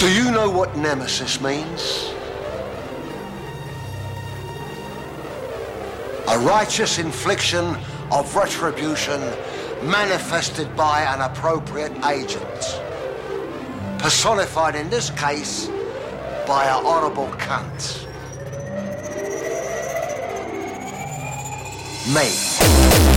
Do you know what nemesis means? A righteous infliction of retribution manifested by an appropriate agent. Personified in this case by a horrible cunt. Me.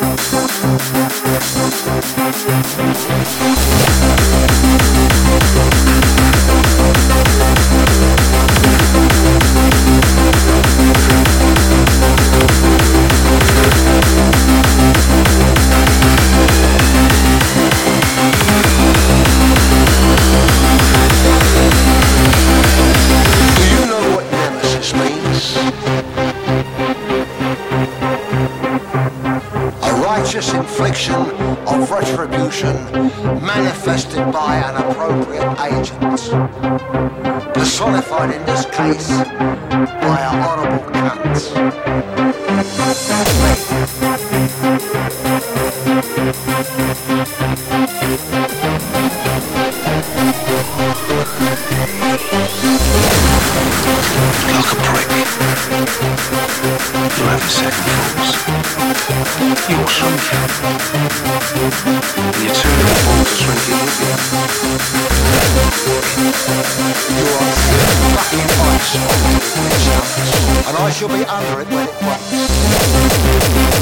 Thank you. Righteous infliction of retribution manifested by an appropriate agent. Personified in this case by a horrible cunt. like a prick. Shall be under it when it breaks.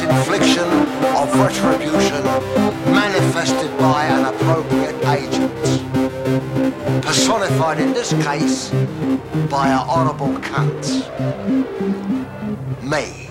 Infliction of retribution manifested by an appropriate agent. Personified in this case by a horrible cunt. Me.